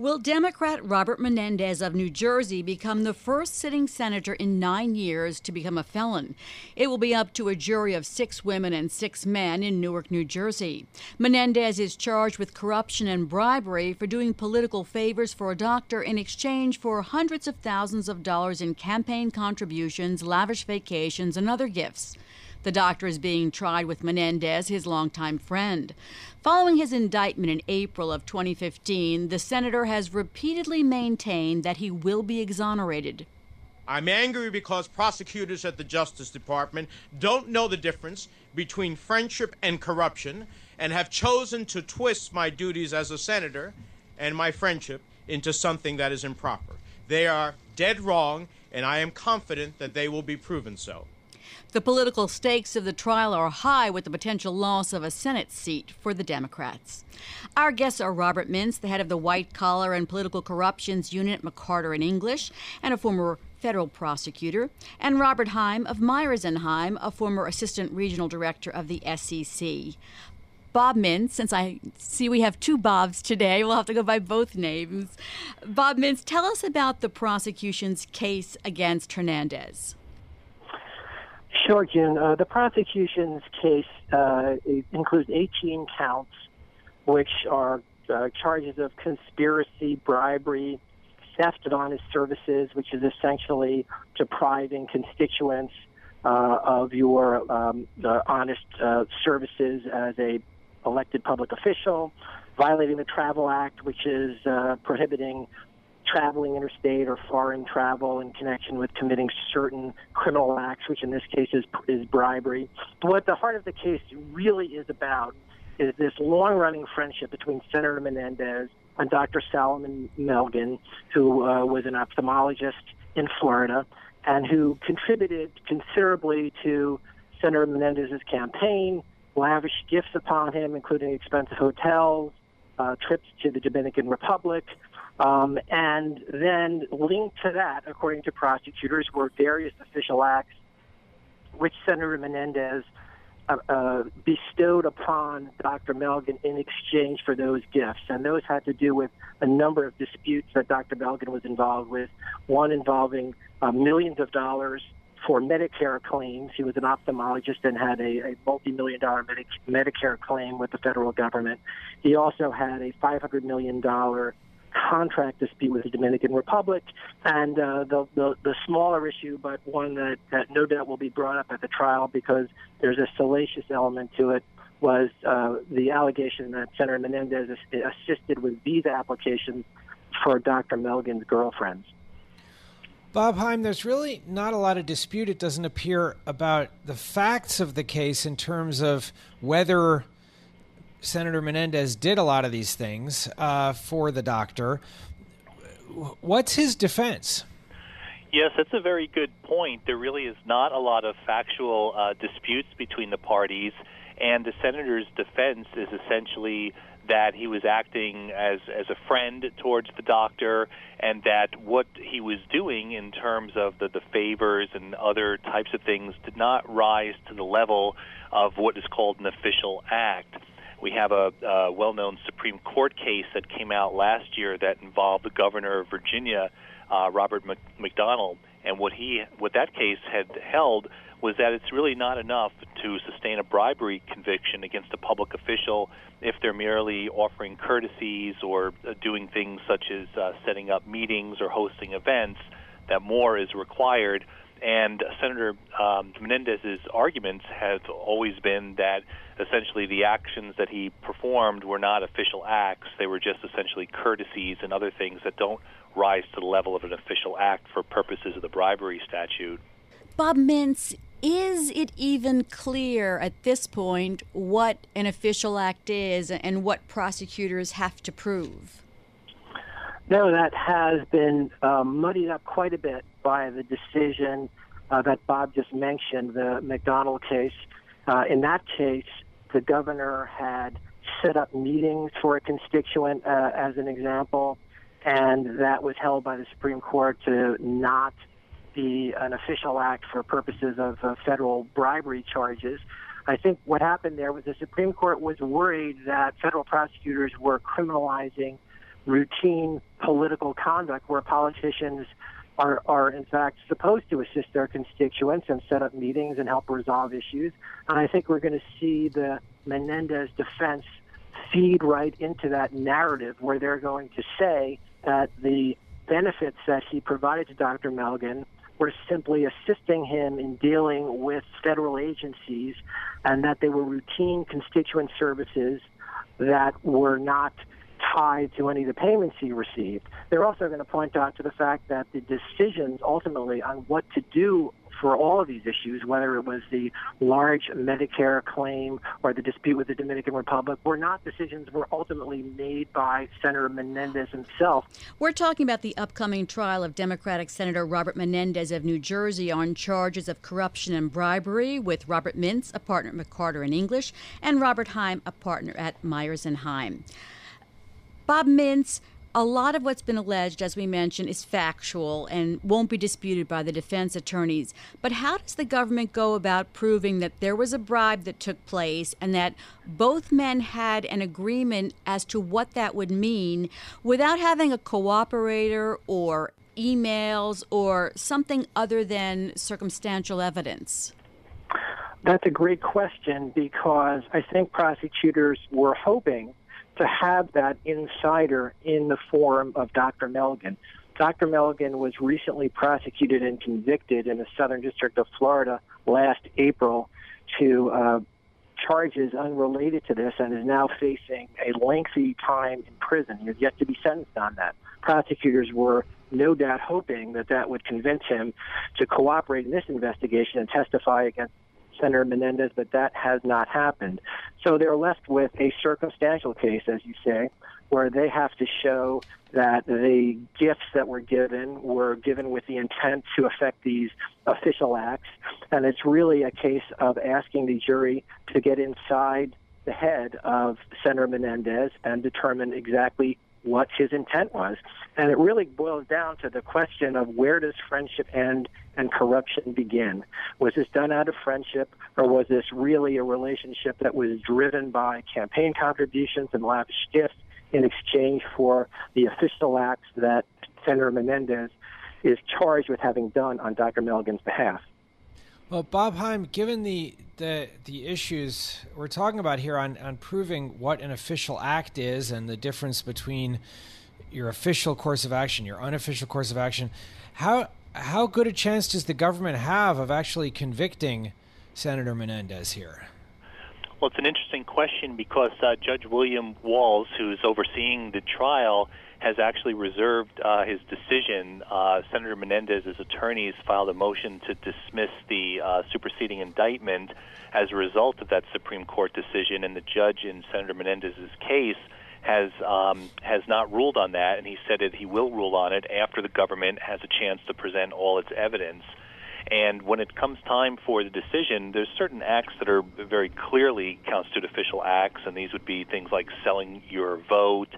Will Democrat Robert Menendez of New Jersey become the first sitting senator in nine years to become a felon? It will be up to a jury of six women and six men in Newark, New Jersey. Menendez is charged with corruption and bribery for doing political favors for a doctor in exchange for hundreds of thousands of dollars in campaign contributions, lavish vacations, and other gifts. The doctor is being tried with Menendez, his longtime friend. Following his indictment in April of 2015, the senator has repeatedly maintained that he will be exonerated. I'm angry because prosecutors at the Justice Department don't know the difference between friendship and corruption and have chosen to twist my duties as a senator and my friendship into something that is improper. They are dead wrong, and I am confident that they will be proven so. The political stakes of the trial are high with the potential loss of a Senate seat for the Democrats. Our guests are Robert Mintz, the head of the White Collar and Political Corruptions Unit at McCarter and English, and a former federal prosecutor, and Robert Heim of Myers and Heim, a former assistant regional director of the SEC. Bob Mintz, since I see we have two Bobs today, we'll have to go by both names. Bob Mintz, tell us about the prosecution's case against Hernandez. Sure, June. Uh, the prosecution's case uh, includes 18 counts, which are uh, charges of conspiracy, bribery, theft of honest services, which is essentially depriving constituents uh, of your um, honest uh, services as a elected public official, violating the Travel Act, which is uh, prohibiting traveling interstate or foreign travel in connection with committing certain criminal acts, which in this case is, is bribery. What the heart of the case really is about is this long running friendship between Senator Menendez and Dr. Salomon Melgen, who uh, was an ophthalmologist in Florida and who contributed considerably to Senator Menendez's campaign, lavished gifts upon him, including expensive hotels, uh, trips to the Dominican Republic, um, and then linked to that, according to prosecutors, were various official acts which Senator Menendez uh, uh, bestowed upon Dr. Melgen in exchange for those gifts. And those had to do with a number of disputes that Dr. Melgen was involved with, one involving uh, millions of dollars for Medicare claims. He was an ophthalmologist and had a, a multi-million dollar Medi- Medicare claim with the federal government. He also had a $500 million contract dispute with the Dominican Republic, and uh, the, the, the smaller issue, but one that, that no doubt will be brought up at the trial because there's a salacious element to it, was uh, the allegation that Senator Menendez assisted with visa applications for Dr. Melgen's girlfriends. Bob Heim, there's really not a lot of dispute, it doesn't appear, about the facts of the case in terms of whether Senator Menendez did a lot of these things uh, for the doctor. What's his defense? Yes, that's a very good point. There really is not a lot of factual uh, disputes between the parties, and the senator's defense is essentially that he was acting as as a friend towards the doctor, and that what he was doing in terms of the, the favors and other types of things did not rise to the level of what is called an official act. We have a, a well-known Supreme Court case that came out last year that involved the governor of Virginia, uh, Robert McDonnell, and what he what that case had held was that it's really not enough to sustain a bribery conviction against a public official if they're merely offering courtesies or uh, doing things such as uh, setting up meetings or hosting events. That more is required And Senator um, Menendez's arguments have always been that essentially the actions that he performed were not official acts; they were just essentially courtesies and other things that don't rise to the level of an official act for purposes of the bribery statute. Bob Mintz, is it even clear at this point what an official act is and what prosecutors have to prove? No, that has been um, muddied up quite a bit by the decision uh, that Bob just mentioned, the McDonnell case. Uh, in that case, the governor had set up meetings for a constituent, uh, as an example, and that was held by the Supreme Court to not be an official act for purposes of uh, federal bribery charges. I think what happened there was the Supreme Court was worried that federal prosecutors were criminalizing routine political conduct where politicians are, are in fact supposed to assist their constituents and set up meetings and help resolve issues. And I think we're going to see the Menendez defense feed right into that narrative where they're going to say that the benefits that he provided to Dr. Melgen were simply assisting him in dealing with federal agencies and that they were routine constituent services that were not tied to any of the payments he received. They're also going to point out to the fact that the decisions ultimately on what to do for all of these issues, whether it was the large Medicare claim or the dispute with the Dominican Republic, were not decisions were ultimately made by Senator Menendez himself. We're talking about the upcoming trial of Democratic Senator Robert Menendez of New Jersey on charges of corruption and bribery with Robert Mintz, a partner at McCarter and English, and Robert Heim, a partner at Myers and Heim. Bob Mintz a lot of what's been alleged, as we mentioned, is factual and won't be disputed by the defense attorneys. But how does the government go about proving that there was a bribe that took place and that both men had an agreement as to what that would mean without having a cooperator or emails or something other than circumstantial evidence? That's a great question because I think prosecutors were hoping to have that insider in the form of Dr. Melgen. Dr. Melgen was recently prosecuted and convicted in the Southern District of Florida last April to uh, charges unrelated to this and is now facing a lengthy time in prison. He has yet to be sentenced on that. Prosecutors were no doubt hoping that that would convince him to cooperate in this investigation and testify against Senator Menendez, but that has not happened. So they're left with a circumstantial case, as you say, where they have to show that the gifts that were given were given with the intent to affect these official acts. And it's really a case of asking the jury to get inside the head of Senator Menendez and determine exactly what his intent was. And it really boils down to the question of where does friendship end and corruption begin? Was this done out of friendship, or was this really a relationship that was driven by campaign contributions and lavish gifts in exchange for the official acts that Senator Menendez is charged with having done on Dr. Melgen's behalf? Well, Bob Heim, given the, the the issues we're talking about here on, on proving what an official act is and the difference between your official course of action, your unofficial course of action, how how good a chance does the government have of actually convicting Senator Menendez here? Well, it's an interesting question because uh, Judge William Walls, who's overseeing the trial, has actually reserved uh, his decision. Uh, Senator Menendez's attorneys filed a motion to dismiss the uh, superseding indictment as a result of that Supreme Court decision, and the judge in Senator Menendez's case has um, has not ruled on that, and he said that he will rule on it after the government has a chance to present all its evidence. And when it comes time for the decision, there's certain acts that are very clearly constitute official acts, and these would be things like selling your vote,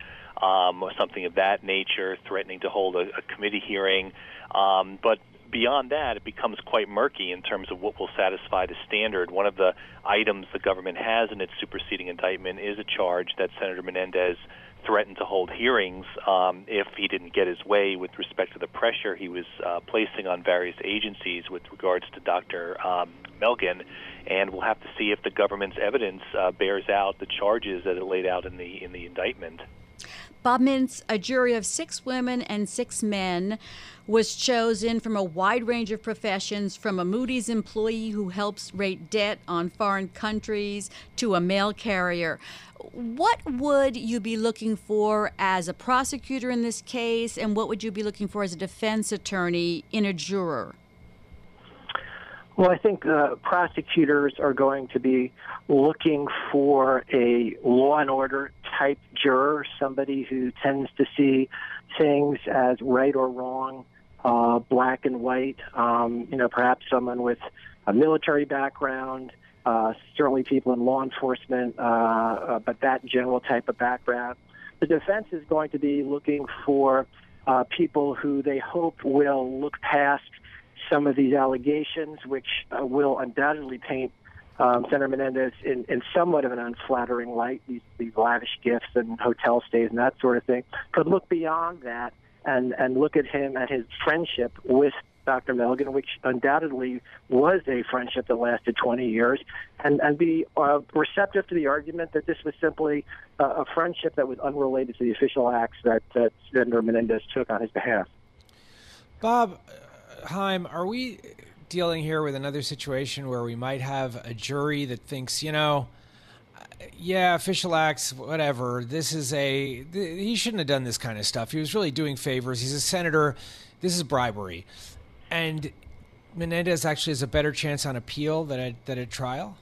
um, or something of that nature, threatening to hold a, a committee hearing. Um, but beyond that, it becomes quite murky in terms of what will satisfy the standard. One of the items the government has in its superseding indictment is a charge that Senator Menendez threatened to hold hearings um, if he didn't get his way with respect to the pressure he was uh, placing on various agencies with regards to Dr. Um. And we'll have to see if the government's evidence uh, bears out the charges that it laid out in the in the indictment. Bob Mintz, a jury of six women and six men was chosen from a wide range of professions, from a Moody's employee who helps rate debt on foreign countries to a mail carrier. What would you be looking for as a prosecutor in this case, and what would you be looking for as a defense attorney in a juror? Well, I think uh, prosecutors are going to be looking for a law and order type juror, somebody who tends to see things as right or wrong, uh, black and white. Um, you know, perhaps someone with a military background, uh, certainly people in law enforcement, uh, uh, but that general type of background. The defense is going to be looking for uh, people who they hope will look past some of these allegations, which uh, will undoubtedly paint um, Senator Menendez in, in somewhat of an unflattering light, these, these lavish gifts and hotel stays and that sort of thing, could look beyond that and, and look at him and his friendship with Dr. Melgen, which undoubtedly was a friendship that lasted 20 years, and, and be uh, receptive to the argument that this was simply uh, a friendship that was unrelated to the official acts that, that Senator Menendez took on his behalf. Bob, Heim, are we dealing here with another situation where we might have a jury that thinks, you know, yeah, official acts, whatever. This is a he shouldn't have done this kind of stuff. He was really doing favors. He's a senator. This is bribery, and Menendez actually has a better chance on appeal than a, than a trial.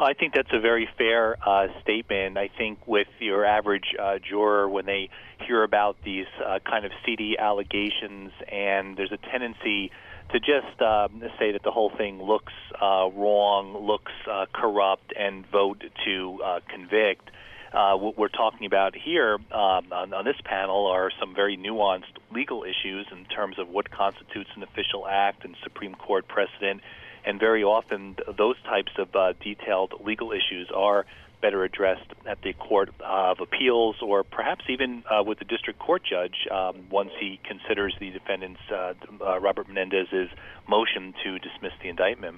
I think that's a very fair uh, statement. I think with your average uh, juror, when they hear about these uh, kind of seedy allegations, and there's a tendency to just um, say that the whole thing looks uh, wrong, looks uh, corrupt, and vote to uh, convict. Uh, what we're talking about here um, on, on this panel are some very nuanced legal issues in terms of what constitutes an official act and Supreme Court precedent. And very often, those types of uh, detailed legal issues are better addressed at the Court of Appeals or perhaps even uh, with the district court judge um, once he considers the defendant's, uh, uh, Robert Menendez's, motion to dismiss the indictment.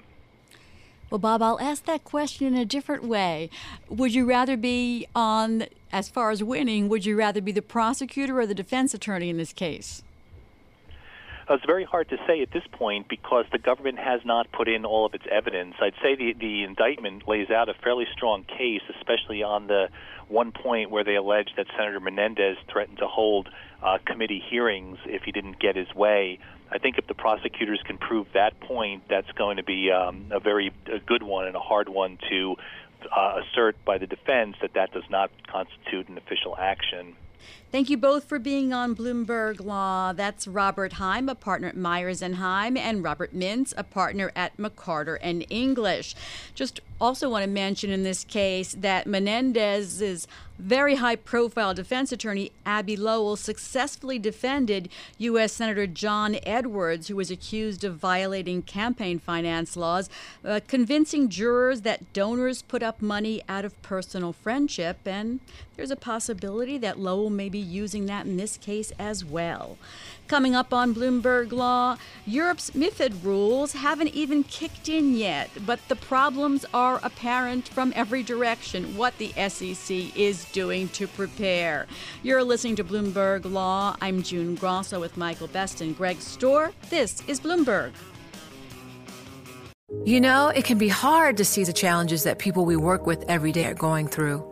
Well, Bob, I'll ask that question in a different way. Would you rather be on, as far as winning, would you rather be the prosecutor or the defense attorney in this case? It's very hard to say at this point because the government has not put in all of its evidence. I'd say the, the indictment lays out a fairly strong case, especially on the one point where they allege that Senator Menendez threatened to hold uh, committee hearings if he didn't get his way. I think if the prosecutors can prove that point, that's going to be um, a very a good one and a hard one to uh, assert by the defense that that does not constitute an official action. Thank you both for being on Bloomberg Law. That's Robert Heim, a partner at Myers and Heim, and Robert Mintz, a partner at McCarter and English. Just also want to mention in this case that Menendez's very high profile defense attorney, Abbe Lowell, successfully defended U.S. Senator John Edwards, who was accused of violating campaign finance laws, uh, convincing jurors that donors put up money out of personal friendship. And there's a possibility that Lowell may be using that in this case as well. Coming up on Bloomberg Law, Europe's MIFID rules haven't even kicked in yet, but the problems are apparent from every direction what the SEC is doing to prepare. You're listening to Bloomberg Law. I'm June Grosso with Michael Best and Greg Stohr. This is Bloomberg. You know, it can be hard to see the challenges that people we work with every day are going through.